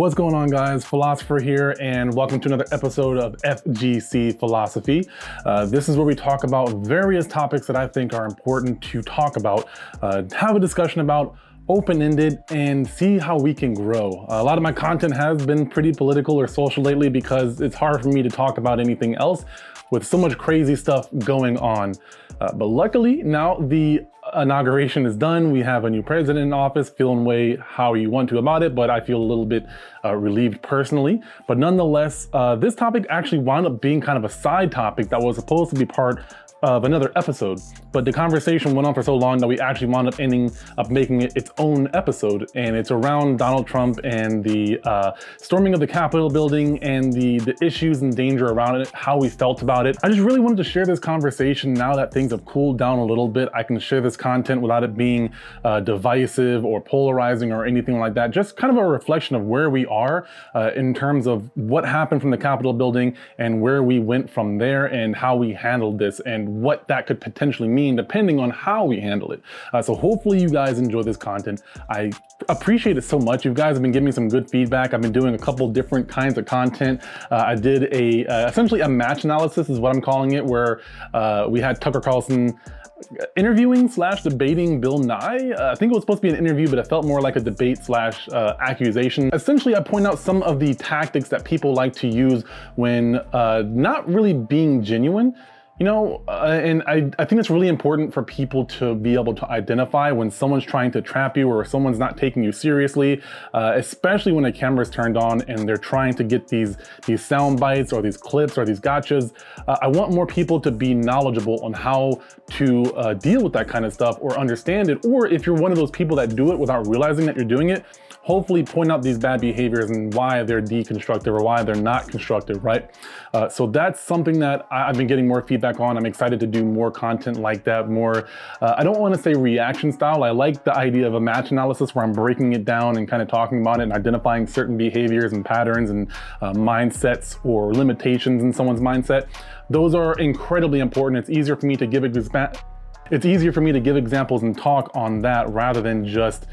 What's going on, guys? Philosopher here, and welcome to another episode of FGC Philosophy. Uh, this is where we talk about various topics that I think are important to talk about, uh, have a discussion about, open ended, and see how we can grow. a lot of my content has been pretty political or social lately because it's hard for me to talk about anything else with so much crazy stuff going on. Uh, but luckily, now the inauguration is done. We have a new president in office, feeling way how you want to about it, but I feel a little bit uh, relieved personally. But nonetheless, uh, this topic actually wound up being kind of a side topic that was supposed to be part of another episode. But the conversation went on for so long that we actually wound up ending up making it its own episode. And it's around Donald Trump and the uh, storming of the Capitol building and the, the issues and danger around it, how we felt about it. I just really wanted to share this conversation now that things have cooled down a little bit. I can share this content without it being uh, divisive or polarizing or anything like that. Just kind of a reflection of where we are uh, in terms of what happened from the Capitol building and where we went from there and how we handled this and what that could potentially mean depending on how we handle it. Uh, so hopefully you guys enjoy this content. I appreciate it so much. You guys have been giving me some good feedback. I've been doing a couple different kinds of content. Uh, I did a uh, essentially a match analysis is what I'm calling it, where uh, we had Tucker Carlson interviewing slash debating Bill Nye. Uh, I think it was supposed to be an interview, but it felt more like a debate slash uh, accusation. Essentially, I point out some of the tactics that people like to use when uh, not really being genuine. You know, uh, and I, I think it's really important for people to be able to identify when someone's trying to trap you or someone's not taking you seriously, uh, especially when a camera's turned on and they're trying to get these these sound bites or these clips or these gotchas. Uh, I want more people to be knowledgeable on how to uh, deal with that kind of stuff or understand it. Or if you're one of those people that do it without realizing that you're doing it, hopefully point out these bad behaviors and why they're deconstructive or why they're not constructive, right? Uh, so that's something that I've been getting more feedback on. I'm excited to do more content like that, more, uh, I don't want to say reaction style. I like the idea of a match analysis where I'm breaking it down and kind of talking about it and identifying certain behaviors and patterns and uh, mindsets or limitations in someone's mindset. Those are incredibly important. It's easier for me to give examples. It's easier for me to give examples and talk on that rather than just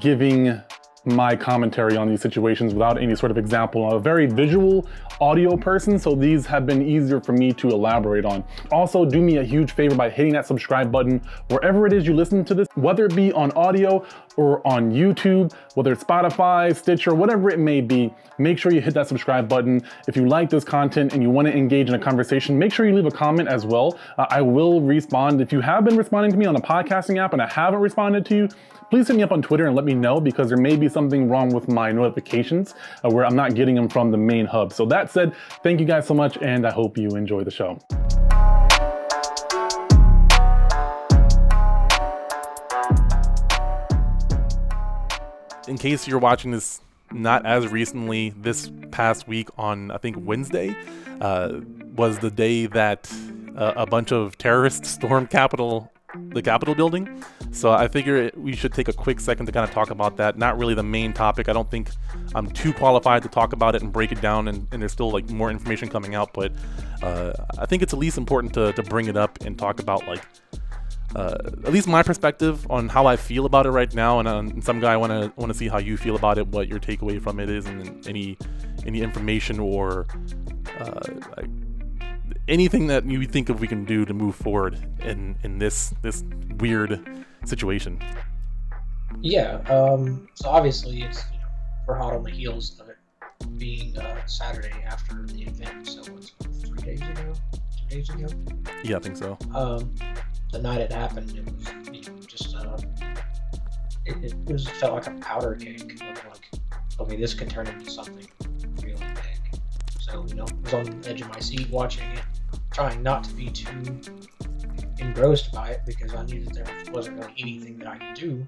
giving my commentary on these situations without any sort of example. I'm a very visual audio person, so these have been easier for me to elaborate on. Also, do me a huge favor by hitting that subscribe button wherever it is you listen to this, whether it be on audio or on YouTube, whether it's Spotify, Stitcher, whatever it may be, make sure you hit that subscribe button. If you like this content and you want to engage in a conversation, make sure you leave a comment as well. Uh, I will respond. If you have been responding to me on a podcasting app and I haven't responded to you, please hit me up on Twitter and let me know because there may be something wrong with my notifications uh, where I'm not getting them from the main hub. So that said, thank you guys so much and I hope you enjoy the show. In case you're watching this not as recently, this past week on I think Wednesday uh, was the day that uh, a bunch of terrorists stormed Capitol the Capitol building. So I figure we should take a quick second to kind of talk about that. Not really the main topic. I don't think I'm too qualified to talk about it and break it down, and, and there's still like more information coming out. But uh, I think it's at least important to, to bring it up and talk about like uh, at least my perspective on how I feel about it right now. And, um, some guy want to want to see how you feel about it, what your takeaway from it is, and any any information or uh, anything that you think of we can do to move forward in in this this weird situation. Yeah. Um, so obviously, it's you know, we're hot on the heels of it being uh, Saturday after the event. So it's three days ago, two days ago. Yeah, I think so. Um, the night it happened, it was you know, just uh, it, it was felt like a powder keg of like, okay, this could turn into something really big. So you know, I was on the edge of my seat watching it, trying not to be too engrossed by it because I knew that there wasn't really anything that I could do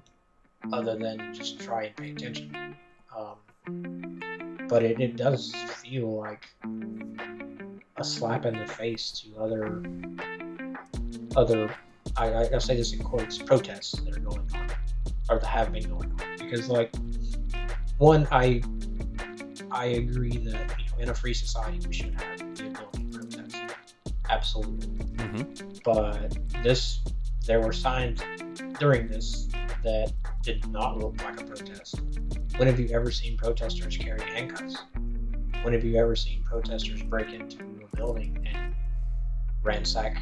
other than just try and pay attention. Um, but it, it does feel like a slap in the face to other other I, I say this in quotes protests that are going on or that have been going on because like one I I agree that you know in a free society we should have the ability absolutely mm-hmm. but this there were signs during this that did not look like a protest When have you ever seen protesters carry handcuffs? When have you ever seen protesters break into a building and ransack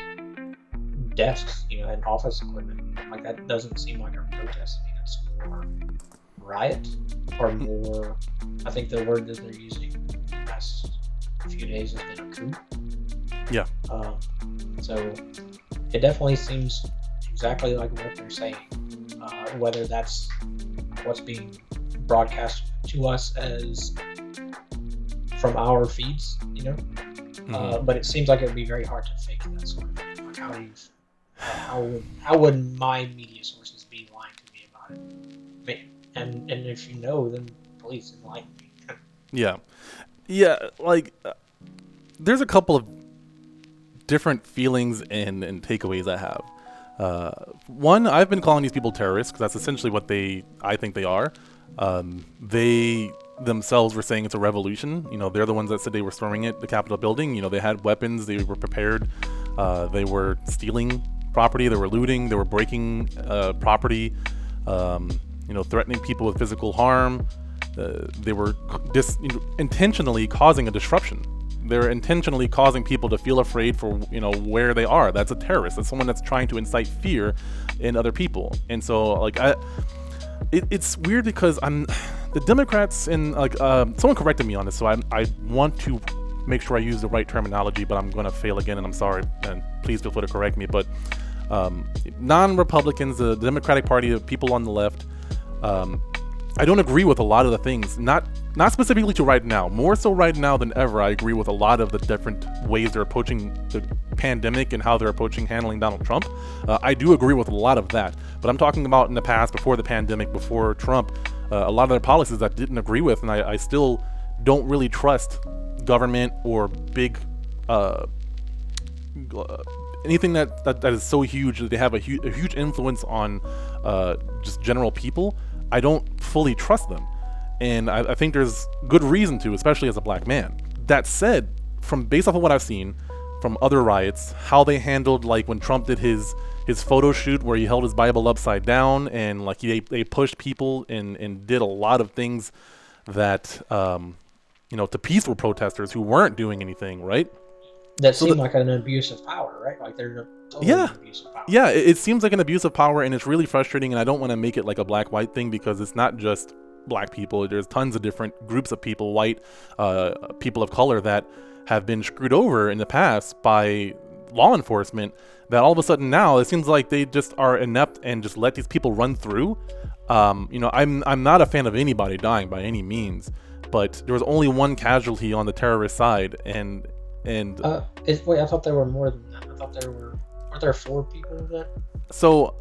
desks, you know, and office equipment? Like that doesn't seem like a protest to me. That's more riot or more. I think the word that they're using the past few days has been a coup. Yeah. Um, so it definitely seems exactly like what they're saying. Uh, whether that's what's being broadcast to us as from our feeds, you know. Mm-hmm. Uh, but it seems like it would be very hard to fake that sort of thing. Like how do you, how would how would my media sources be lying to me about it? And and if you know, then please enlighten me. Yeah, yeah. Like, uh, there's a couple of different feelings and and takeaways I have. Uh, one, I've been calling these people terrorists because that's essentially what they, I think they are. Um, they themselves were saying it's a revolution. You know, they're the ones that said they were storming it, the Capitol building. You know, they had weapons, they were prepared, uh, they were stealing property, they were looting, they were breaking uh, property, um, you know, threatening people with physical harm. Uh, they were dis- intentionally causing a disruption they're intentionally causing people to feel afraid for you know where they are. That's a terrorist. That's someone that's trying to incite fear in other people. And so like i it, it's weird because i'm the democrats and like uh, someone corrected me on this so I, I want to make sure i use the right terminology but i'm going to fail again and i'm sorry and please feel free to correct me but um, non-republicans the democratic party the people on the left um, I don't agree with a lot of the things. Not not specifically to right now. More so right now than ever. I agree with a lot of the different ways they're approaching the pandemic and how they're approaching handling Donald Trump. Uh, I do agree with a lot of that. But I'm talking about in the past, before the pandemic, before Trump, uh, a lot of their policies I didn't agree with, and I, I still don't really trust government or big. Uh, anything that, that, that is so huge that they have a, hu- a huge influence on uh, just general people I don't fully trust them. And I, I, think there's good reason to, especially as a black man. That said, from based off of what I've seen from other riots, how they handled like when Trump did his his photo shoot where he held his Bible upside down and like they, they pushed people and, and did a lot of things that um, you know to peaceful protesters who weren't doing anything, right? That so seemed the, like an abuse of power, right? Like they're totally yeah, yeah. It, it, seems like an abuse of power, and it's really frustrating. And I don't want to make it like a black white thing because it's not just black people. There's tons of different groups of people, white uh, people of color, that have been screwed over in the past by law enforcement. That all of a sudden now it seems like they just are inept and just let these people run through. Um, you know, I'm I'm not a fan of anybody dying by any means, but there was only one casualty on the terrorist side, and and uh, wait, I thought there were more than that. I thought there were. were there four people that? So,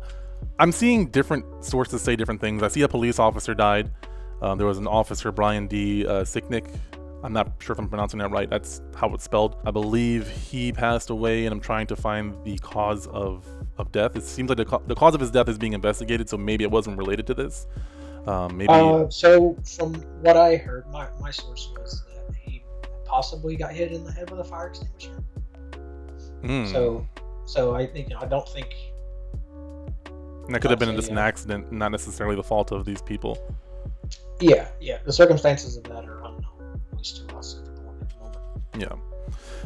I'm seeing different sources say different things. I see a police officer died. Um, there was an officer, Brian D. Uh, Sicknick. I'm not sure if I'm pronouncing that right. That's how it's spelled. I believe he passed away, and I'm trying to find the cause of, of death. It seems like the, co- the cause of his death is being investigated, so maybe it wasn't related to this. Um, maybe. Uh, so, from what I heard, my, my source was possibly got hit in the head with a fire extinguisher. Mm. So, so I think I don't think that could have been just an accident, not necessarily the fault of these people. Yeah, yeah. The circumstances of that are unknown, at least to us at the moment. Yeah.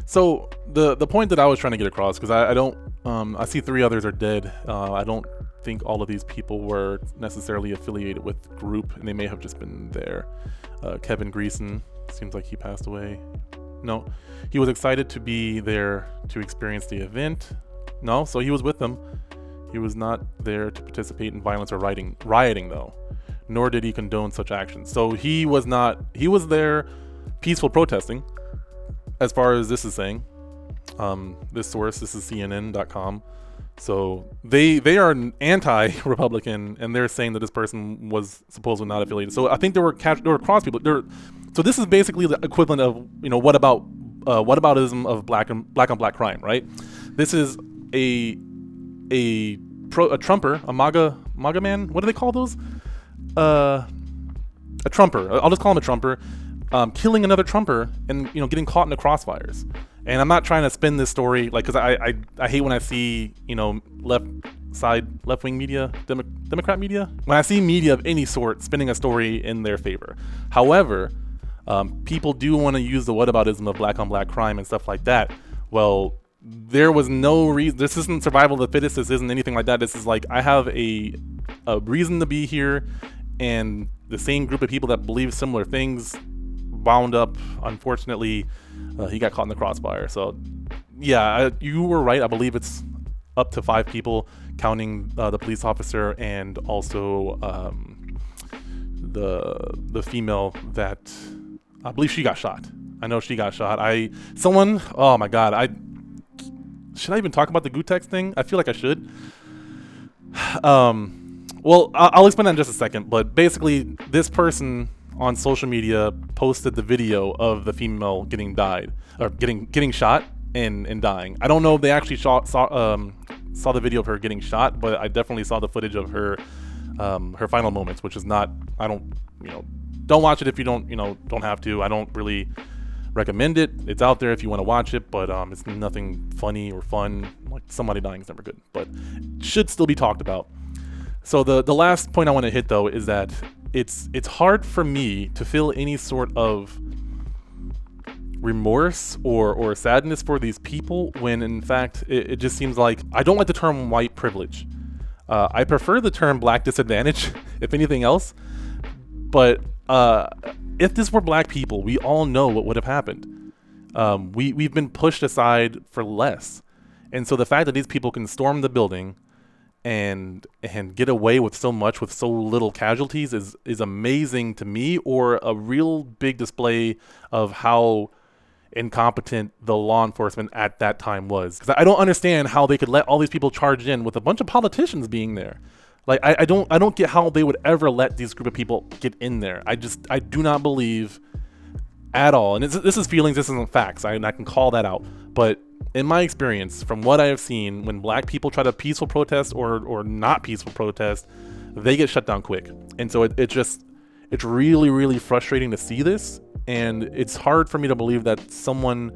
So the the point that I was trying to get across, because I, I, don't, um, I see three others are dead. Uh, I don't think all of these people were necessarily affiliated with group, and they may have just been there. Uh, Kevin Greeson, Seems like he passed away. No, he was excited to be there to experience the event. No, so he was with them. He was not there to participate in violence or rioting, rioting though, nor did he condone such actions. So he was not. He was there, peaceful protesting, as far as this is saying. Um, this source, this is CNN.com. So they they are anti-Republican, and they're saying that this person was supposedly not affiliated. So I think there were there were cross people. There, so this is basically the equivalent of you know what about uh, what aboutism of black and black on black crime, right? This is a a pro, a Trumper, a MAGA MAGA man. What do they call those? Uh, a Trumper. I'll just call him a Trumper. Um, killing another Trumper and you know getting caught in the crossfires. And I'm not trying to spin this story like because I, I I hate when I see you know left side left wing media, Demo- Democrat media. When I see media of any sort spinning a story in their favor, however, um, people do want to use the whataboutism of black on black crime and stuff like that. Well, there was no reason. This isn't survival of the fittest. This isn't anything like that. This is like I have a a reason to be here, and the same group of people that believe similar things wound up. Unfortunately, uh, he got caught in the crossfire. So, yeah, I, you were right. I believe it's up to five people, counting uh, the police officer and also um, the the female that I believe she got shot. I know she got shot. I someone. Oh my god. I should I even talk about the Gootecks thing? I feel like I should. Um, well, I'll explain that in just a second. But basically, this person on social media posted the video of the female getting died or getting getting shot and and dying. I don't know if they actually saw saw um saw the video of her getting shot, but I definitely saw the footage of her um her final moments, which is not. I don't you know don't watch it if you don't you know don't have to. I don't really recommend it. It's out there if you want to watch it, but um, it's nothing funny or fun. Like somebody dying is never good, but should still be talked about. So the the last point I want to hit though is that it's it's hard for me to feel any sort of remorse or or sadness for these people when in fact it, it just seems like I don't like the term white privilege. Uh, I prefer the term black disadvantage, if anything else. But uh, if this were black people, we all know what would have happened. Um, we we've been pushed aside for less, and so the fact that these people can storm the building and and get away with so much with so little casualties is is amazing to me, or a real big display of how incompetent the law enforcement at that time was. Because I don't understand how they could let all these people charge in with a bunch of politicians being there. Like I, I don't I don't get how they would ever let these group of people get in there. I just I do not believe at all. And this is feelings. This isn't facts. I, I can call that out. But in my experience, from what I have seen, when black people try to peaceful protest or or not peaceful protest, they get shut down quick. And so it, it just it's really really frustrating to see this, and it's hard for me to believe that someone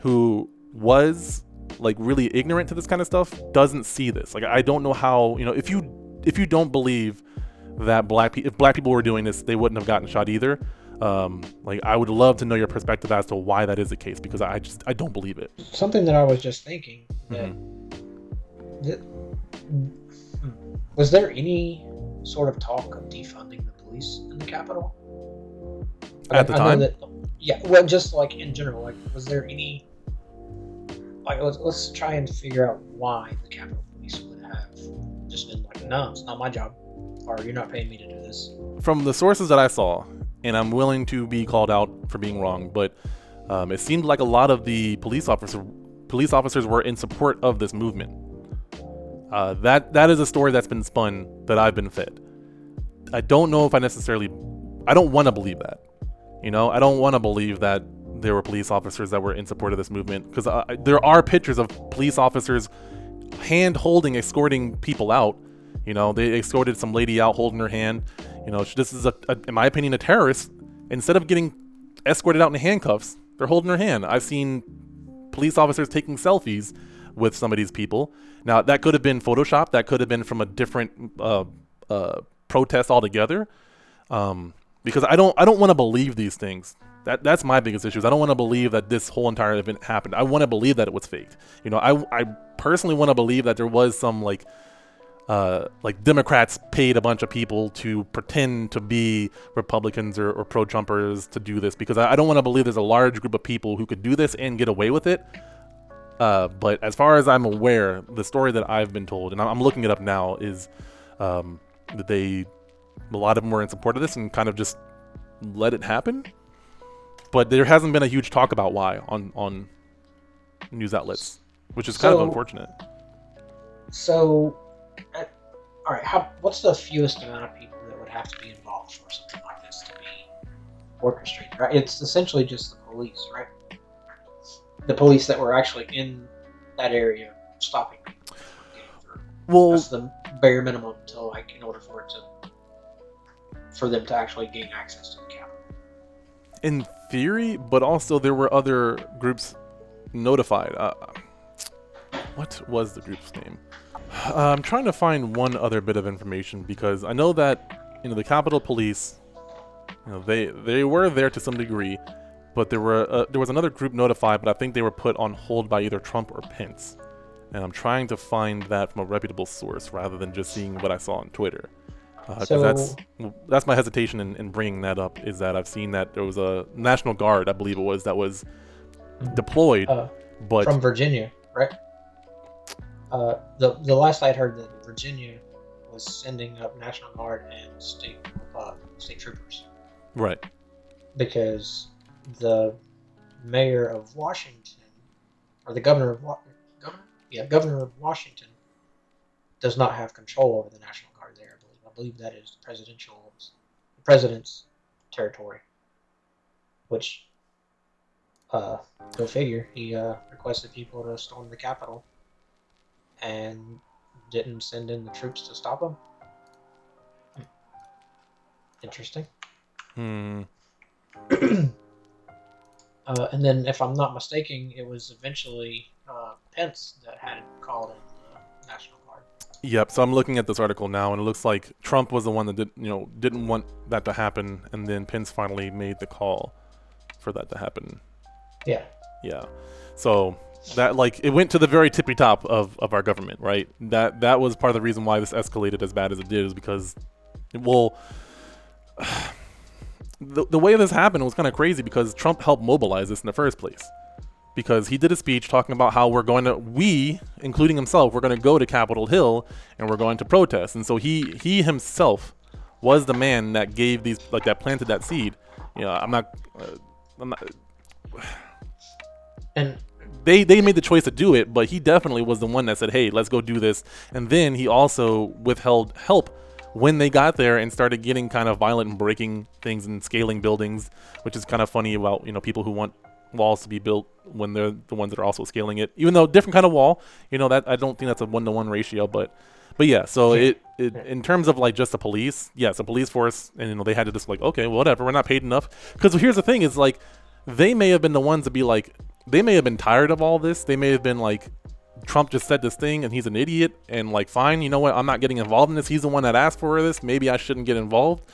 who was like really ignorant to this kind of stuff doesn't see this. Like I don't know how you know if you if you don't believe that black pe- if black people were doing this, they wouldn't have gotten shot either. Um, like I would love to know your perspective as to why that is the case because I just I don't believe it. Something that I was just thinking that, that was there any sort of talk of defunding the police in the capital At the I time? that- yeah, well, just like in general, like was there any like let's, let's try and figure out why the Capitol Police would have just been like, no, it's not my job, or you're not paying me to do this. From the sources that I saw, and I'm willing to be called out for being wrong, but um, it seemed like a lot of the police officer police officers were in support of this movement. Uh, that that is a story that's been spun that I've been fed. I don't know if I necessarily, I don't want to believe that. You know, I don't want to believe that there were police officers that were in support of this movement because uh, there are pictures of police officers hand holding, escorting people out. You know, they escorted some lady out holding her hand. You know, this is, a, a, in my opinion, a terrorist. Instead of getting escorted out in handcuffs, they're holding her hand. I've seen police officers taking selfies with some of these people. Now, that could have been Photoshop. That could have been from a different uh, uh, protest altogether. Um, because I don't, I don't want to believe these things. That, that's my biggest issue. Is I don't want to believe that this whole entire event happened. I want to believe that it was faked. You know, I, I personally want to believe that there was some like uh, like Democrats paid a bunch of people to pretend to be Republicans or, or pro Trumpers to do this because I, I don't want to believe there's a large group of people who could do this and get away with it. Uh, but as far as I'm aware, the story that I've been told, and I'm looking it up now, is um, that they, a lot of them were in support of this and kind of just let it happen. But there hasn't been a huge talk about why on on news outlets, which is kind of unfortunate. So, uh, all right, how what's the fewest amount of people that would have to be involved for something like this to be orchestrated? Right, it's essentially just the police, right? The police that were actually in that area stopping people. from getting through. Well, That's the bare minimum to like in order for it to for them to actually gain access to the Capitol. in theory, but also there were other groups notified. Uh, what was the group's name? Uh, I'm trying to find one other bit of information because I know that you know the Capitol Police, you know they they were there to some degree, but there were uh, there was another group notified, but I think they were put on hold by either Trump or Pence, and I'm trying to find that from a reputable source rather than just seeing what I saw on Twitter. Because So- that's that's my hesitation in, in bringing that up is that I've seen that there was a National Guard, I believe it was, that was deployed, Uh, but from Virginia, right? Uh, the the last I'd heard that Virginia was sending up National Guard and state uh, state troopers right, because the mayor of Washington or the governor of Wa- governor yeah governor of Washington does not have control over the National. I believe that is the presidential the president's territory, which uh, go figure. He uh, requested people to storm the Capitol and didn't send in the troops to stop him. Interesting. hmm. Uh, and then, if I'm not mistaken, it was eventually uh, Pence that had called in the National Guard. Yep. So I'm looking at this article now, and it looks like Trump was the one that did, you know, didn't want that to happen, and then Pence finally made the call for that to happen. Yeah. Yeah. So that like it went to the very tippy top of, of our government, right? That that was part of the reason why this escalated as bad as it did, is because, well, the the way this happened was kind of crazy because Trump helped mobilize this in the first place. Because he did a speech talking about how we're going to, we, including himself, we're going to go to Capitol Hill and we're going to protest. And so he he himself was the man that gave these, like that planted that seed. You know, I'm not, uh, I'm not And they they made the choice to do it, but he definitely was the one that said, "Hey, let's go do this." And then he also withheld help when they got there and started getting kind of violent and breaking things and scaling buildings, which is kind of funny about you know people who want walls to be built when they're the ones that are also scaling it. Even though different kind of wall, you know that I don't think that's a one to one ratio, but but yeah. So it, it in terms of like just the police, yes, the police force, and you know they had to just like okay, whatever, we're not paid enough. Because here's the thing: is like they may have been the ones to be like they may have been tired of all this. They may have been like, Trump just said this thing and he's an idiot and like, fine, you know what? I'm not getting involved in this. He's the one that asked for this. Maybe I shouldn't get involved.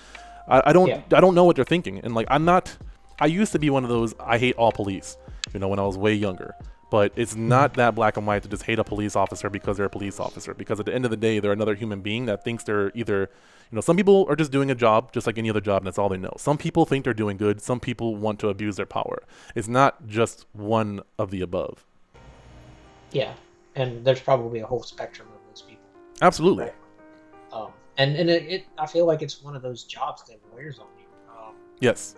I, I don't, Yeah. I don't know what they're thinking. And like, I'm not. I used to be one of those. I hate all police. You know, when I was way younger. But it's not that black and white to just hate a police officer because they're a police officer. Because at the end of the day, they're another human being that thinks they're either, you know, some people are just doing a job just like any other job and that's all they know. Some people think they're doing good. Some people want to abuse their power. It's not just one of the above. yeah, and there's probably a whole spectrum of those people. Absolutely. Right. Um, and and it, it, I feel like it's one of those jobs that wears on you, um, Yes.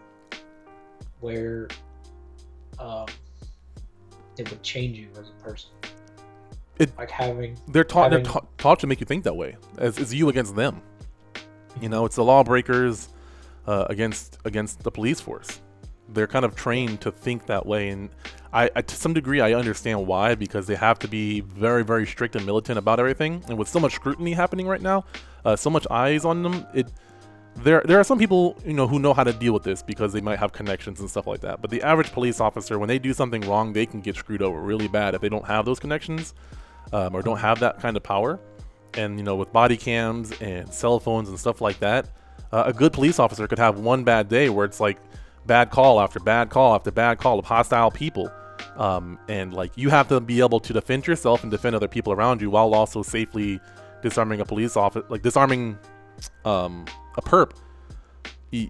Where um, it would change you as a person. It- like having They're taught. They're ta- taught to make you think that way. As it's you against them. You know, it's the lawbreakers uh, against against the police force. They're kind of trained to think that way, and I, I, to some degree, I understand why because they have to be very, very strict and militant about everything. And with so much scrutiny happening right now, uh, so much eyes on them, it there there are some people you know who know how to deal with this because they might have connections and stuff like that. But the average police officer, when they do something wrong, they can get screwed over really bad if they don't have those connections um, or don't have that kind of power. And you know, with body cams and cell phones and stuff like that, uh, a good police officer could have one bad day where it's like bad call after bad call after bad call of hostile people. Um, and like you have to be able to defend yourself and defend other people around you while also safely disarming a police officer, like disarming um, a perp, e-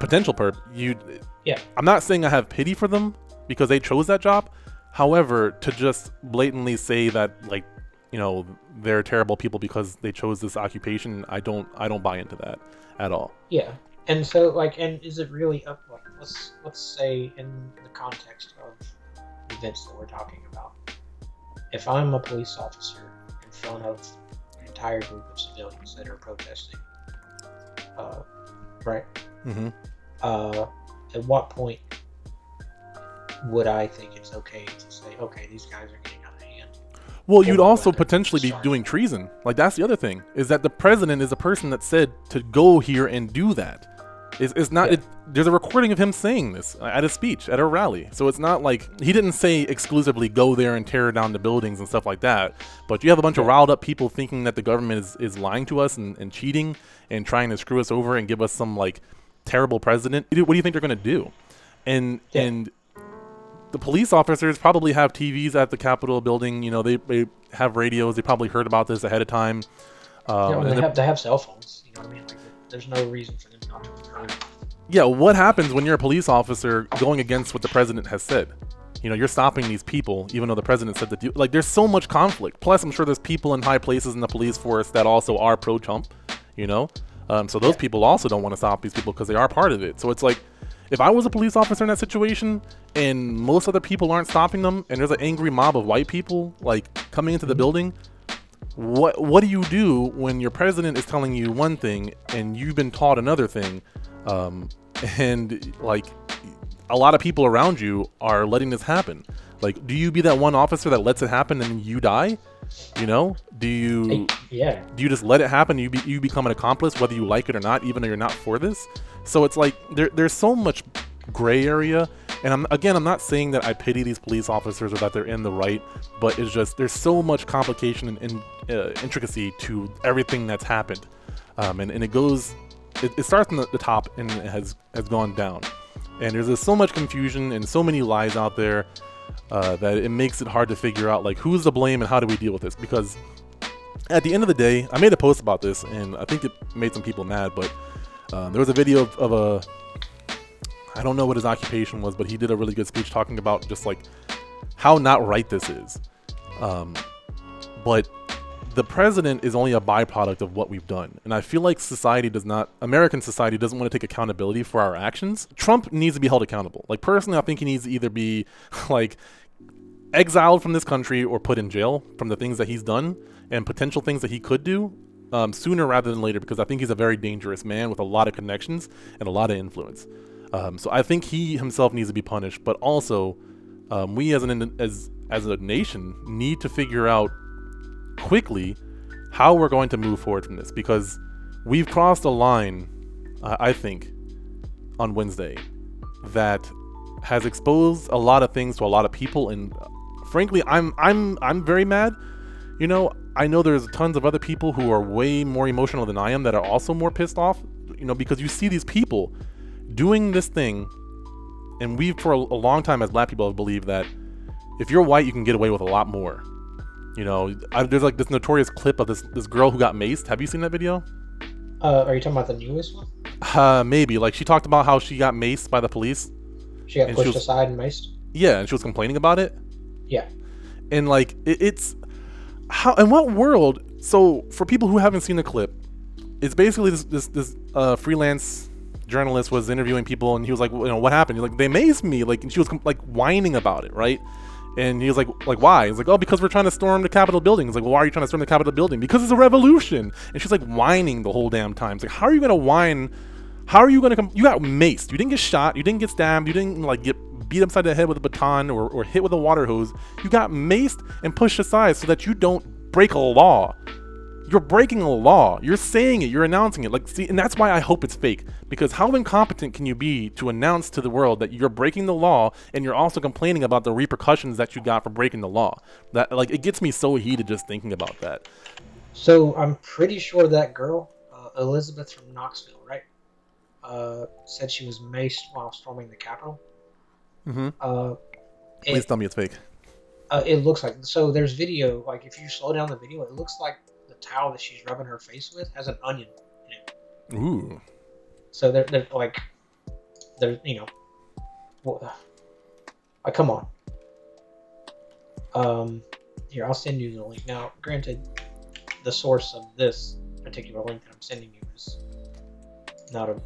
potential perp. You, Yeah. I'm not saying I have pity for them because they chose that job. However, to just blatantly say that like you know they're terrible people because they chose this occupation, I don't I don't buy into that at all. Yeah, and so like, and is it really up? Like, let's let's say in the context of events that we're talking about, if I'm a police officer in front of entire group of civilians that are protesting, uh, right? Mm-hmm. Uh, at what point would I think it's okay to say, okay, these guys are getting out of hand? Well, you'd also potentially be doing treason. Like that's the other thing is that the president is a person that said to go here and do that. It's, it's not. Yeah. It, there's a recording of him saying this at a speech at a rally, so it's not like he didn't say exclusively go there and tear down the buildings and stuff like that. But you have a bunch of riled up people thinking that the government is, is lying to us and, and cheating and trying to screw us over and give us some like terrible president. What do you think they're gonna do? And Yeah. and the police officers probably have TVs at the Capitol building. You know, they, they have radios. They probably heard about this ahead of time. Um, Yeah, well, they have they have cell phones. You know what I mean? Like, there's no reason for them not to have yeah, what happens when you're a police officer going against what the president has said? You know, you're stopping these people, even though the president said that. You, like, there's so much conflict. Plus, I'm sure there's people in high places in the police force that also are pro-Trump. You know, um, so those Yeah. people also don't want to stop these people because they are part of it. So it's like, if I was a police officer in that situation and most other people aren't stopping them, and there's an angry mob of white people like coming into the building, what what do you do when your president is telling you one thing and you've been taught another thing? Um, and like a lot of people around you are letting this happen. Like do you be that one officer that lets it happen and you die? You know? Do you yeah, do you just let it happen? You be, you become an accomplice whether you like it or not even though you're not for this? So it's like there, there's so much gray area and I'm again I'm not saying that I pity these police officers or that they're in the right but it's just there's so much complication and, and uh, intricacy to everything that's happened um, and, and it goes it, it starts from the, the top and it has has gone down and there's just so much confusion and so many lies out there uh, that it makes it hard to figure out like who's to blame and how do we deal with this because at the end of the day, I made a post about this, and I think it made some people mad. But uh, there was a video of, of a, I don't know what his occupation was, but he did a really good speech talking about just like how not right this is. Um, but the president is only a byproduct of what we've done, and I feel like society does not, American society doesn't want to take accountability for our actions. Trump needs to be held accountable. Like personally, I think he needs to either be like exiled from this country or put in jail from the things that he's done and potential things that he could do um, sooner rather than later because I think he's a very dangerous man with a lot of connections and a lot of influence. Um, so I think he himself needs to be punished, but also um, we as an as as a nation need to figure out quickly how we're going to move forward from this because we've crossed a line, uh, I think, on Wednesday that has exposed a lot of things to a lot of people and uh, frankly I'm I'm I'm very mad. You know, I know there's tons of other people who are way more emotional than I am that are also more pissed off, you know, because you see these people doing this thing and we for a, a long time as black people have believed that if you're white you can get away with a lot more. You know, I, there's like this notorious clip of this this girl who got maced. Have you seen that video? uh, are you talking about the newest one? Uh, maybe. Like she talked about how she got maced by the police. She got And she pushed was- aside and maced. Yeah, and she was complaining about it. Yeah, and like it, it's how in what world so for people who haven't seen the clip it's basically this this, this uh, freelance journalist was interviewing people and he was like you know what happened? He's like they mazed me. Like and she was like whining about it right? And he was like like why? He's like oh because we're trying to storm the capitol building. He's like well why are you trying to storm the capitol building? Because it's a revolution. And she's like whining the whole damn time. It's like how are you gonna whine? How are you gonna come you got maced. You didn't get shot. You didn't get stabbed. You didn't like get beat upside the head with a baton or, or hit with a water hose. You got maced and pushed aside so that you don't break a law you're breaking a law you're saying it you're announcing it like see and that's why i hope it's fake because how incompetent can you be to announce to the world that you're breaking the law and you're also complaining about the repercussions that you got for breaking the law that like it gets me so heated just thinking about that So I'm pretty sure that girl, uh, Elizabeth from Knoxville, right? Uh, said she was maced while storming the Capitol. mm-hmm. Uh, please it, tell me it's fake uh, it looks like so. There's video. Like if you slow down the video, it looks like towel that she's rubbing her face with has an onion. In it. Ooh So they're, they're like, they're you know, well, like come on. Um, here I'll send you the link. Now, granted, the source of this particular link that I'm sending you is not a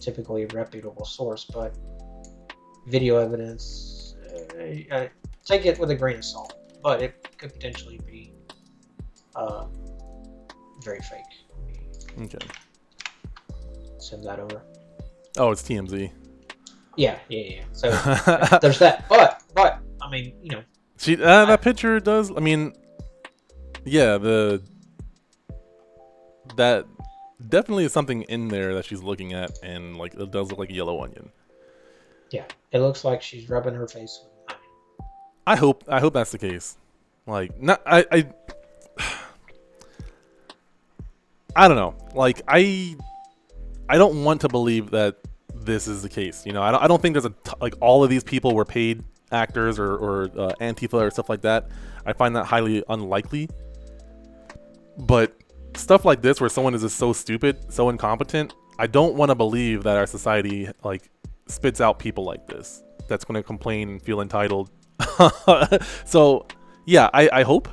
typically reputable source, but video evidence, uh, uh, take it with a grain of salt. But it could potentially be uh, very fake. okay Send that over. oh it's tmz Yeah, yeah, yeah. So there's that. But, but I mean, you know, She uh, that picture does. I mean, yeah, the that definitely is something in there that she's looking at, and like it does look like a yellow onion. Yeah, it looks like she's rubbing her face with. I hope I hope that's the case. Like, not I I. I don't know. Like I, I don't want to believe that this is the case. You know, I don't, I don't think there's a t- like all of these people were paid actors or or uh, Antifa or stuff like that. I find that highly unlikely. But stuff like this, where someone is just so stupid, so incompetent, I don't want to believe that our society like spits out people like this. That's going to complain and feel entitled. so, yeah, I, I hope,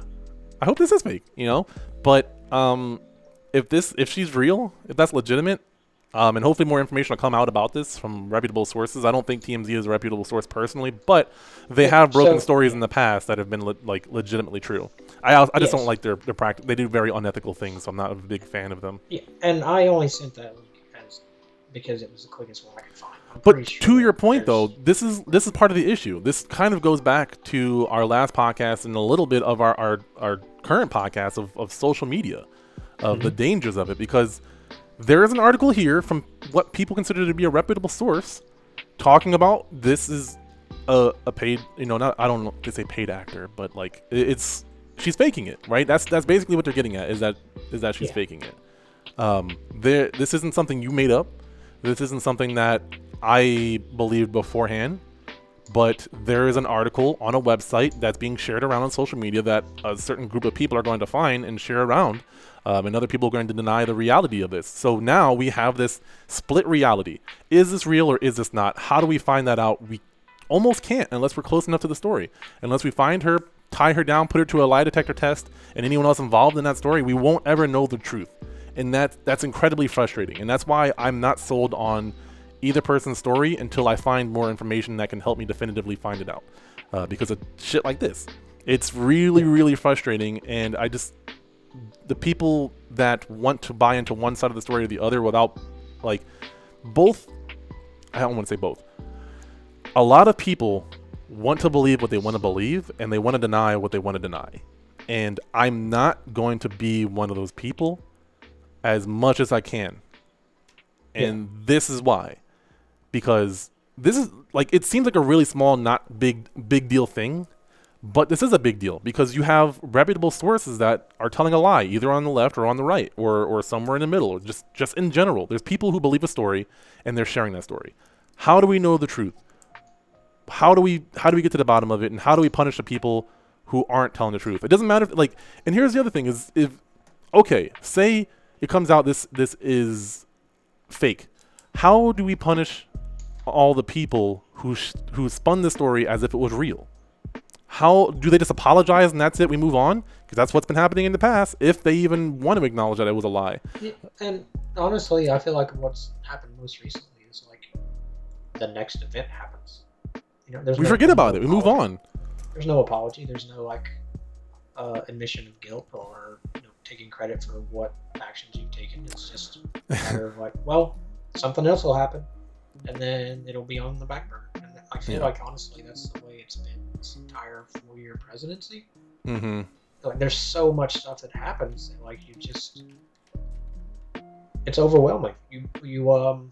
I hope this is fake. You know, but um, if this if she's real, if that's legitimate, um, and hopefully more information will come out about this from reputable sources. I don't think TMZ is a reputable source personally, but they have broken So- stories in the past that have been le- like legitimately true. I I just Yes. don't like their their practice. They do very unethical things, so I'm not a big fan of them. Yeah, and I only sent that because it was the quickest one I could find. I'm But sure to your point, though, this is this is part of the issue. This kind of goes back to our last podcast and a little bit of our our, our current podcast of, of social media, of the dangers of it, because there is an article here from what people consider to be a reputable source talking about this is a, a paid you know not I don't know to say paid actor, but like it's she's faking it, right? That's that's basically what they're getting at is that is that she's Yeah. faking it. Um, there this isn't something you made up. This isn't something that I believed beforehand, but there is an article on a website that's being shared around on social media that a certain group of people are going to find and share around, um, and other people are going to deny the reality of this. So now we have this split reality. Is this real or is this not? How do we find that out? We almost can't unless we're close enough to the story. Unless we find her, tie her down, put her to a lie detector test, and anyone else involved in that story, we won't ever know the truth. And that that's incredibly frustrating. And that's why I'm not sold on either person's story until I find more information that can help me definitively find it out. Uh, because of shit like this, it's really, really frustrating. And I just the people that want to buy into one side of the story or the other without like both I don't want to say both. A lot of people want to believe what they want to believe and they want to deny what they want to deny. And I'm not going to be one of those people as much as I can. And this is why. Because this is like it seems like a really small not big big deal thing, but this is a big deal because you have reputable sources that are telling a lie either on the left or on the right or or somewhere in the middle or just just in general. There's people who believe a story and they're sharing that story. How do we know the truth? How do we how do we get to the bottom of it and how do we punish the people who aren't telling the truth? It doesn't matter if like and here's the other thing is if okay, say it comes out this this is fake. How do we punish all the people who sh- who spun the story as if it was real? How do they just apologize and that's it? We move on because that's what's been happening in the past. If they even want to acknowledge that it was a lie, Yeah, and honestly, I feel like what's happened most recently is like the next event happens. You know, there's we no- forget about no it. We move on. There's no apology. There's no like uh, admission of guilt or you know, taking credit for what actions you've taken. It's just a matter of like, well, something else will happen, and then it'll be on the back burner. And I feel Yeah. like honestly, that's the way it's been entire four-year presidency. hmm like there's so much stuff that happens that like you just it's overwhelming. You you um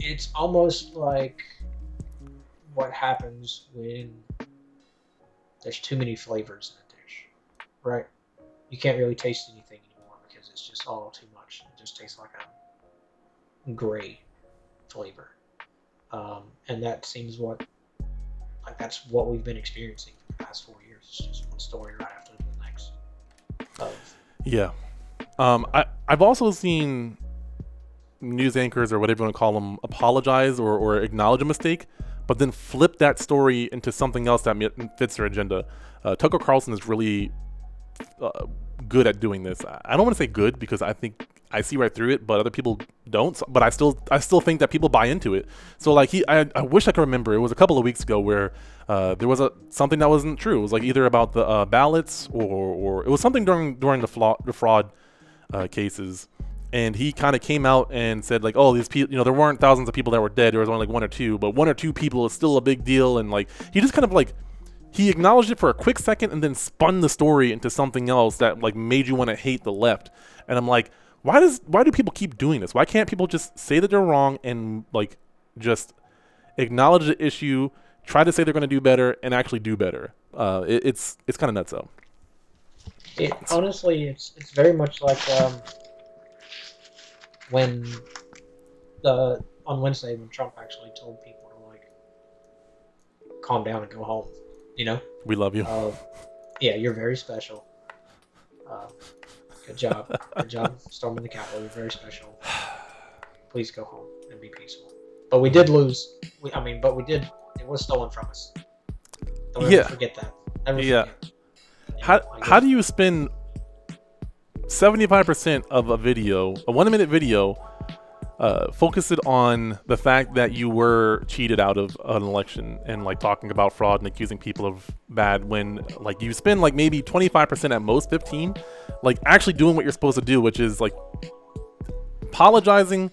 it's almost like what happens when there's too many flavors in a dish right? You can't really taste anything anymore because it's just all too much. It just tastes like a gray flavor. Um, and that seems what like that's what we've been experiencing for the past four years. It's just one story right after the next. Of Yeah. Um, I, I've also seen news anchors or whatever you want to call them apologize or, or acknowledge a mistake, but then flip that story into something else that fits their agenda. Uh, Tucker Carlson is really uh, good at doing this. I I don't want to say good because I think I see right through it, but other people don't. But I still, I still think that people buy into it. So like he, I, I wish I could remember. It was a couple of weeks ago where uh, there was a something that wasn't true. It was like either about the uh, ballots or, or it was something during during the, the fraud uh, cases. And he kind of came out and said like, oh, these people, you know, there weren't thousands of people that were dead. There was only like one or two, but one or two people is still a big deal. And like, he just kind of like he acknowledged it for a quick second and then spun the story into something else that like made you want to hate the left. And I'm like, Why does why do people keep doing this? Why can't people just say that they're wrong and like just acknowledge the issue, try to say they're going to do better, and actually do better? Uh, it, it's it's kind of nuts though. It honestly, it's it's very much like um, when the on Wednesday when Trump actually told people to like calm down and go home. You know, We love you. uh, yeah, you're very special. Uh, good job, good job storming the Capitol. You're very special. Please go home and be peaceful. But we did lose. We, I mean, but we did. It was stolen from us. Don't ever Yeah. forget that. Never Yeah. forget. You How know, how do you spend seventy five percent of a video, a one minute video, uh, focus it on the fact that you were cheated out of an election and like talking about fraud and accusing people of bad when like you spend like maybe twenty five percent at most fifteen, like actually doing what you're supposed to do, which is like apologizing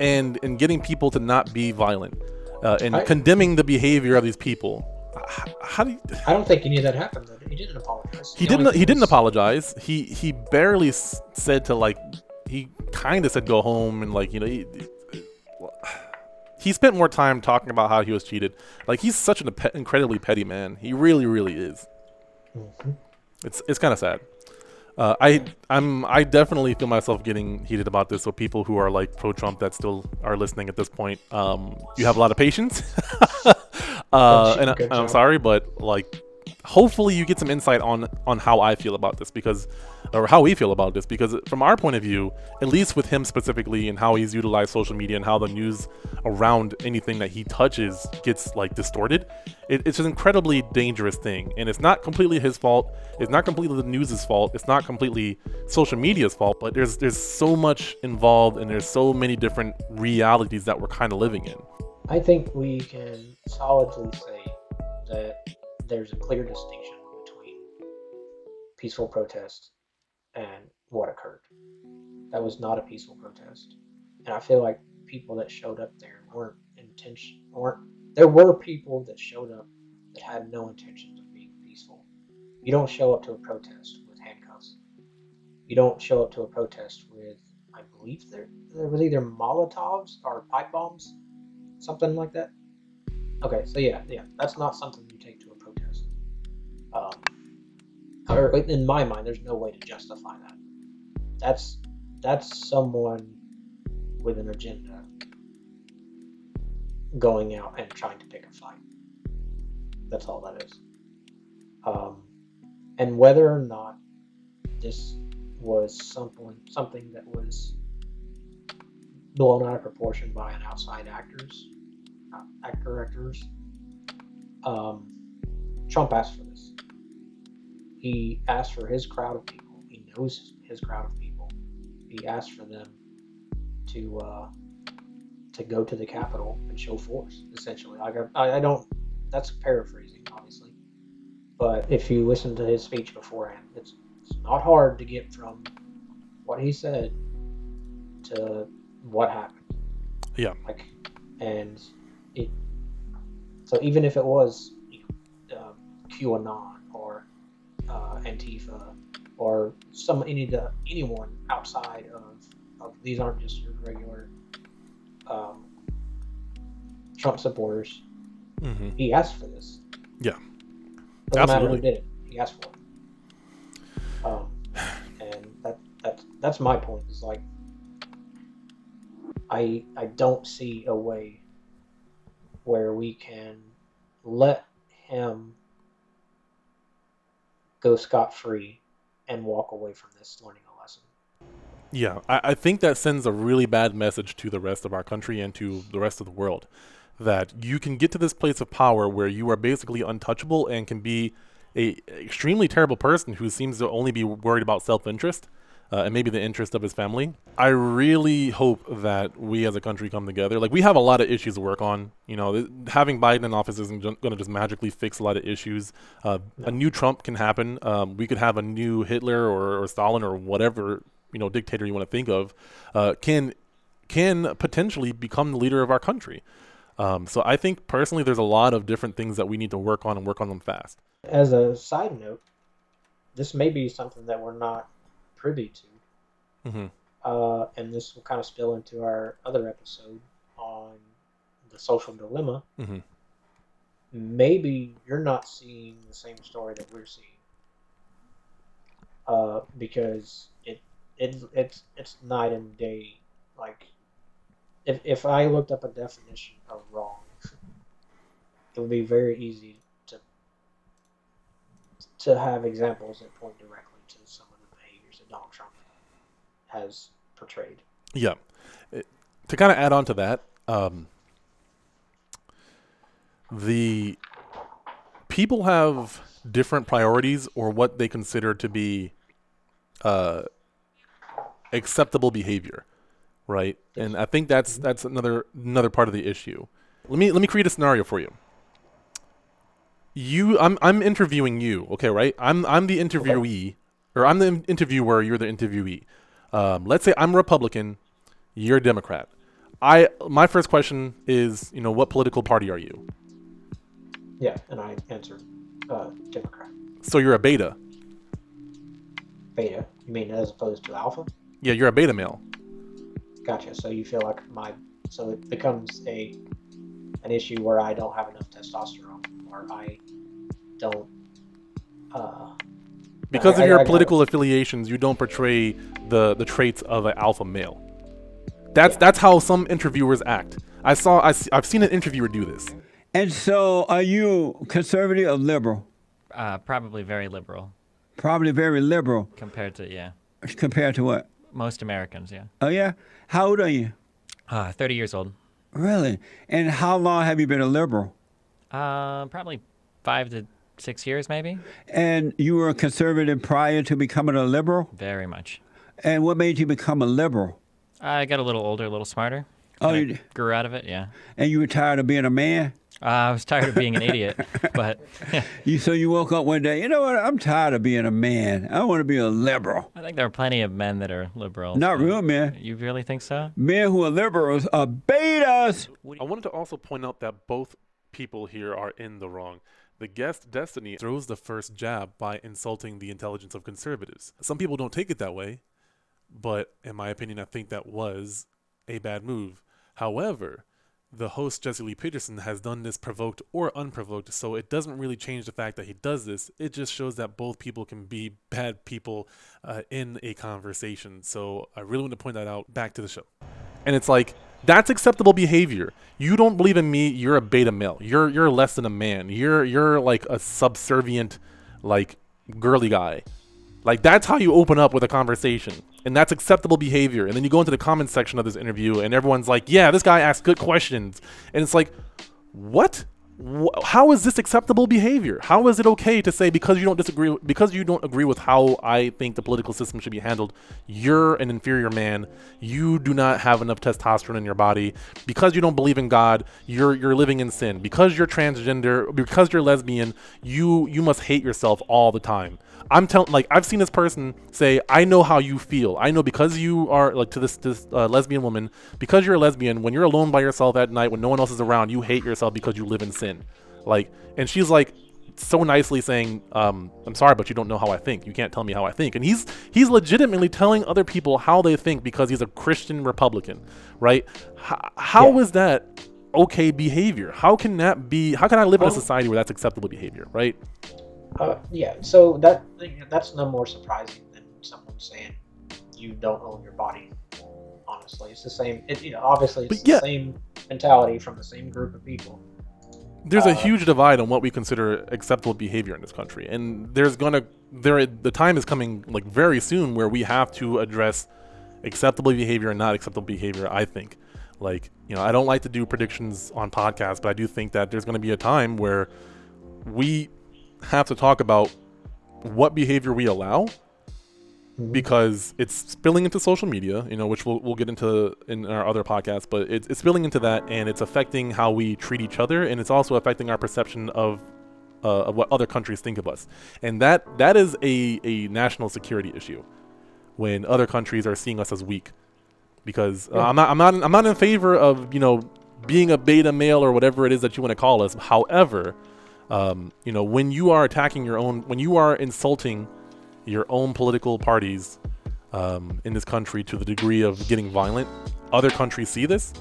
and and getting people to not be violent uh, and I- condemning the behavior of these people. How do you? I don't think any of that happened. Though. He didn't apologize. He The didn't. He thing didn't apologize. He he barely s- said to like. He kind of said go home and like you know. He, he spent more time talking about how he was cheated. Like he's such an incredibly petty man. He really, really is. Mhm. It's it's kind of sad. Uh, I I'm I definitely feel myself getting heated about this. So people who are like pro Trump that still are listening at this point, um, you have a lot of patience. uh, and I, I'm sorry, but like, hopefully you get some insight on on how I feel about this because, or how we feel about this because from our point of view, at least with him specifically and how he's utilized social media and how the news around anything that he touches gets like distorted, it, it's an incredibly dangerous thing, and it's not completely his fault. It's not completely the news's fault. It's not completely social media's fault. But there's there's so much involved, and there's so many different realities that we're kind of living in. I think we can solidly say that there's a clear distinction between peaceful protest and what occurred. That was not a peaceful protest, and I feel like people that showed up there weren't intention weren't. There were people that showed up that had no intentions of being peaceful. You don't show up to a protest with handcuffs. You don't show up to a protest with, I believe there there was either Molotovs or pipe bombs something like that. Okay, so yeah, yeah, that's not something you take to a protest. Um, or in my mind, there's no way to justify that. That's that's someone with an agenda going out and trying to pick a fight. That's all that is. Um, and whether or not this was something something that was blown out of proportion by an outside actors, uh, act directors. Um, Trump asked for this. He asked for his crowd of people. He knows his crowd of people. He asked for them to uh, to go to the Capitol and show force. Essentially, like I, I don't. That's paraphrasing, obviously. But if you listen to his speech beforehand, it's, it's not hard to get from what he said to what happened. Yeah. Like, and it. So even if it was you know, uh, QAnon or uh, Antifa or some any the anyone outside of, of these aren't just your regular um, Trump supporters. Mm-hmm. He asked for this. Yeah. Doesn't matter who Absolutely. did it. He asked for it. Um, and that that that's my point. Is like I I don't see a way where we can let him go scot free and walk away from this learning a lesson. Yeah, I, I think that sends a really bad message to the rest of our country and to the rest of the world that you can get to this place of power where you are basically untouchable and can be a extremely terrible person who seems to only be worried about self-interest uh, and maybe the interest of his family. I really hope that we as a country come together. Like we have a lot of issues to work on. You know, th- having Biden in office isn't going to just magically fix a lot of issues. Uh, A new Trump can happen. Um, we could have a new Hitler or, or Stalin or whatever you know dictator you want to think of. Uh, can can potentially become the leader of our country. Um, so I think personally, there's a lot of different things that we need to work on and work on them fast. As a side note, this may be something that we're not privy to. hmm uh, and this will kind of spill into our other episode on the social dilemma. hmm Maybe you're not seeing the same story that we're seeing, uh, because it it it's it's night and day. Like, if if I looked up a definition of wrong, it would be very easy to to have examples that point directly to some of the behaviors that Donald Trump has portrayed. Yeah. It- to kind of add on to that, um, the people have different priorities or what they consider to be uh, acceptable behavior, right? And I think that's that's another another part of the issue. Let me let me create a scenario for you. You, I'm I'm interviewing you, okay, right? I'm I'm the interviewee, or I'm the interviewer. You're the interviewee. Um, let's say I'm Republican, you're a Democrat. I my first question is, you know, what political party are you? Yeah, and I answer uh, Democrat. So you're a beta. Beta. You mean as opposed to alpha? Yeah, you're a beta male. Gotcha. So you feel like my so it becomes a an issue where I don't have enough testosterone or I don't uh Because I- of I- your I got it. political affiliations, you don't portray the the traits of an alpha male. That's Yeah. that's how some interviewers act. I saw I, have seen an interviewer do this. And so, are you conservative or liberal? Uh, probably very liberal Probably very liberal compared to yeah compared to what? most Americans. Yeah, Oh yeah. How old are you? uh, thirty years old. Really? And how long have you been a liberal? Uh, probably five to six years, maybe. And you were a conservative prior to becoming a liberal. Very much. And what made you become a liberal? I got a little older, a little smarter. Oh, you, grew out of it. Yeah. and you were tired of being a man. Uh, I was tired of being an idiot, but You so you woke up one day. You know what? I'm tired of being a man. I want to be a liberal. I think there are plenty of men that are liberals. Not but- real men. You really think so? Men who are liberals are betas. I wanted to also point out that both people here are in the wrong. The guest Destiny throws the first jab by insulting the intelligence of conservatives. Some people don't take it that way, but in my opinion, I think that was a bad move. However, the host Jesse Lee Peterson has done this provoked or unprovoked, so it doesn't really change the fact that he does this. It just shows that both people can be bad people uh, in a conversation. So I really want to point that out. Back to the show. And it's like that's acceptable behavior. You don't believe in me, you're a beta male. You're you're less than a man. You're you're like a subservient like girly guy. Like that's how you open up with a conversation. And that's acceptable behavior. And then you go into the comments section of this interview and everyone's like, "Yeah, this guy asks good questions." And it's like, "What? How is this acceptable behavior? How is it okay to say because you don't disagree because you don't agree with how I think the political system should be handled, you're an inferior man. You do not have enough testosterone in your body. Because you don't believe in God, you're you're living in sin. Because you're transgender, because you're lesbian, you you must hate yourself all the time." I'm telling, like, I've seen this person say, "I know how you feel. I know because you are like to this this uh, lesbian woman, because you're a lesbian. When you're alone by yourself at night, when no one else is around, you hate yourself because you live in sin." Like, and she's like, so nicely saying, um, "I'm sorry, but you don't know how I think. You can't tell me how I think." And he's he's legitimately telling other people how they think because he's a Christian Republican, right? H- how Yeah. is that okay behavior? How can that be? How can I live in a society where that's acceptable behavior, right? Uh, yeah, so that that's no more surprising than someone saying you don't own your body. Honestly, it's the same. It, you know, obviously it's But yeah. the same mentality from the same group of people. there's a Uh, huge divide on what we consider acceptable behavior in this country and there's gonna there the time is coming like very soon where we have to address acceptable behavior and not acceptable behavior i think like you know i don't like to do predictions on podcasts but i do think that there's going to be a time where we have to talk about what behavior we allow because it's spilling into social media, you know, which we'll, we'll get into in our other podcasts, but it's, it's spilling into that and it's affecting how we treat each other and it's also affecting our perception of uh, of what other countries think of us. And that that is a, a national security issue when other countries are seeing us as weak. Because uh, Yeah. I'm not I'm not I'm not in favor of, you know, being a beta male or whatever it is that you want to call us. However, um, you know, when you are attacking your own when you are insulting your own political parties um, in this country to the degree of getting violent, other countries see this,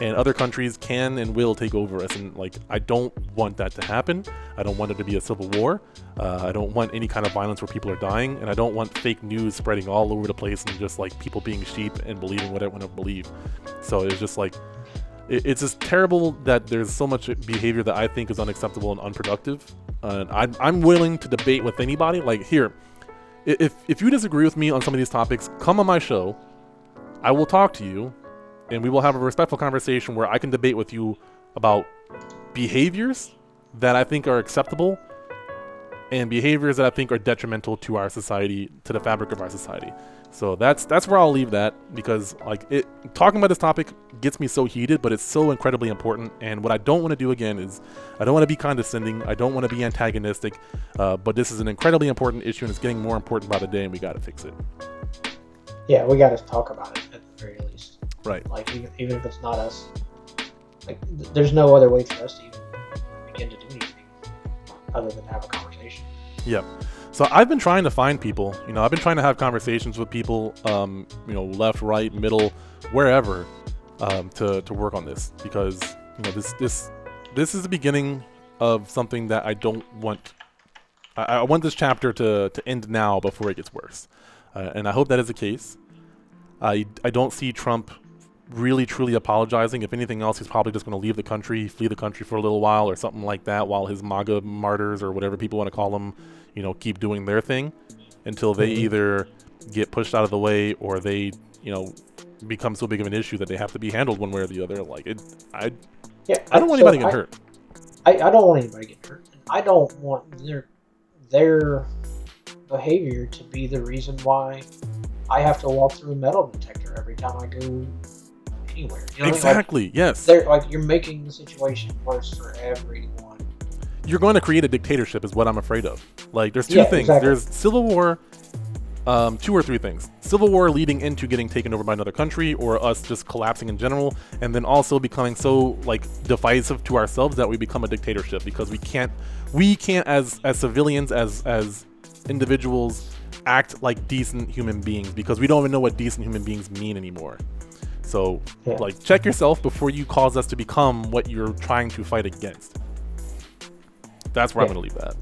and other countries can and will take over us. And like, I don't want that to happen. I don't want it to be a civil war. Uh, I don't want any kind of violence where people are dying, and I don't want fake news spreading all over the place and just like people being sheep and believing what I want to believe. So it's just like, it's just terrible that there's so much behavior that I think is unacceptable and unproductive. Uh, I'm, I'm willing to debate with anybody. Like here, if if you disagree with me on some of these topics, come on my show. I will talk to you, and we will have a respectful conversation where I can debate with you about behaviors that I think are acceptable and behaviors that I think are detrimental to our society, to the fabric of our society. So that's that's where I'll leave that because like it talking about this topic gets me so heated, but it's so incredibly important. And what I don't want to do again is I don't want to be condescending. I don't want to be antagonistic. Uh, but this is an incredibly important issue, and it's getting more important by the day, and we got to fix it. Yeah, we got to talk about it at the very least. Right. Like even even if it's not us, like th- there's no other way for us to even begin to do anything other than have a conversation. Yep. So I've been trying to find people. You know, I've been trying to have conversations with people. Um, you know, left, right, middle, wherever, um, to to work on this because you know this this this is the beginning of something that I don't want. I, I want this chapter to to end now before it gets worse, uh, and I hope that is the case. I I don't see Trump really truly apologizing. If anything else, he's probably just going to leave the country, flee the country for a little while, or something like that, while his MAGA martyrs or whatever people want to call them, you know, keep doing their thing until they Mhm. either get pushed out of the way or they, you know, become so big of an issue that they have to be handled one way or the other. Like it, I, Yeah, I don't want so anybody to get hurt. I, I don't want anybody to get hurt. I don't want their their behavior to be the reason why I have to walk through a metal detector every time I go anywhere. You know what I mean? Like, Exactly. yes. they're like you're making the situation worse for everyone. You're going to create a dictatorship, is what I'm afraid of. Like, there's two Yeah, things. exactly. There's civil war, um, two or three things. Civil war leading into getting taken over by another country, or us just collapsing in general, and then also becoming so like divisive to ourselves that we become a dictatorship because we can't, we can't as as civilians, as as individuals, act like decent human beings because we don't even know what decent human beings mean anymore. So, Yeah. like, check yourself before you cause us to become what you're trying to fight against. That's where I'm going to leave that.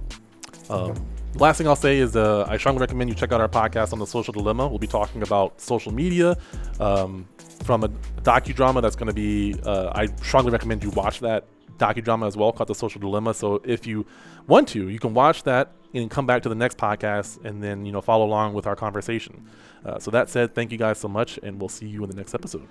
Um, last thing I'll say is uh, I strongly recommend you check out our podcast on the Social Dilemma. We'll be talking about social media um, from a docudrama that's going to be. Uh, I strongly recommend you watch that docudrama as well called The Social Dilemma. So if you want to, you can watch that and come back to the next podcast and then you know follow along with our conversation. Uh, so that said, thank you guys so much, and we'll see you in the next episode.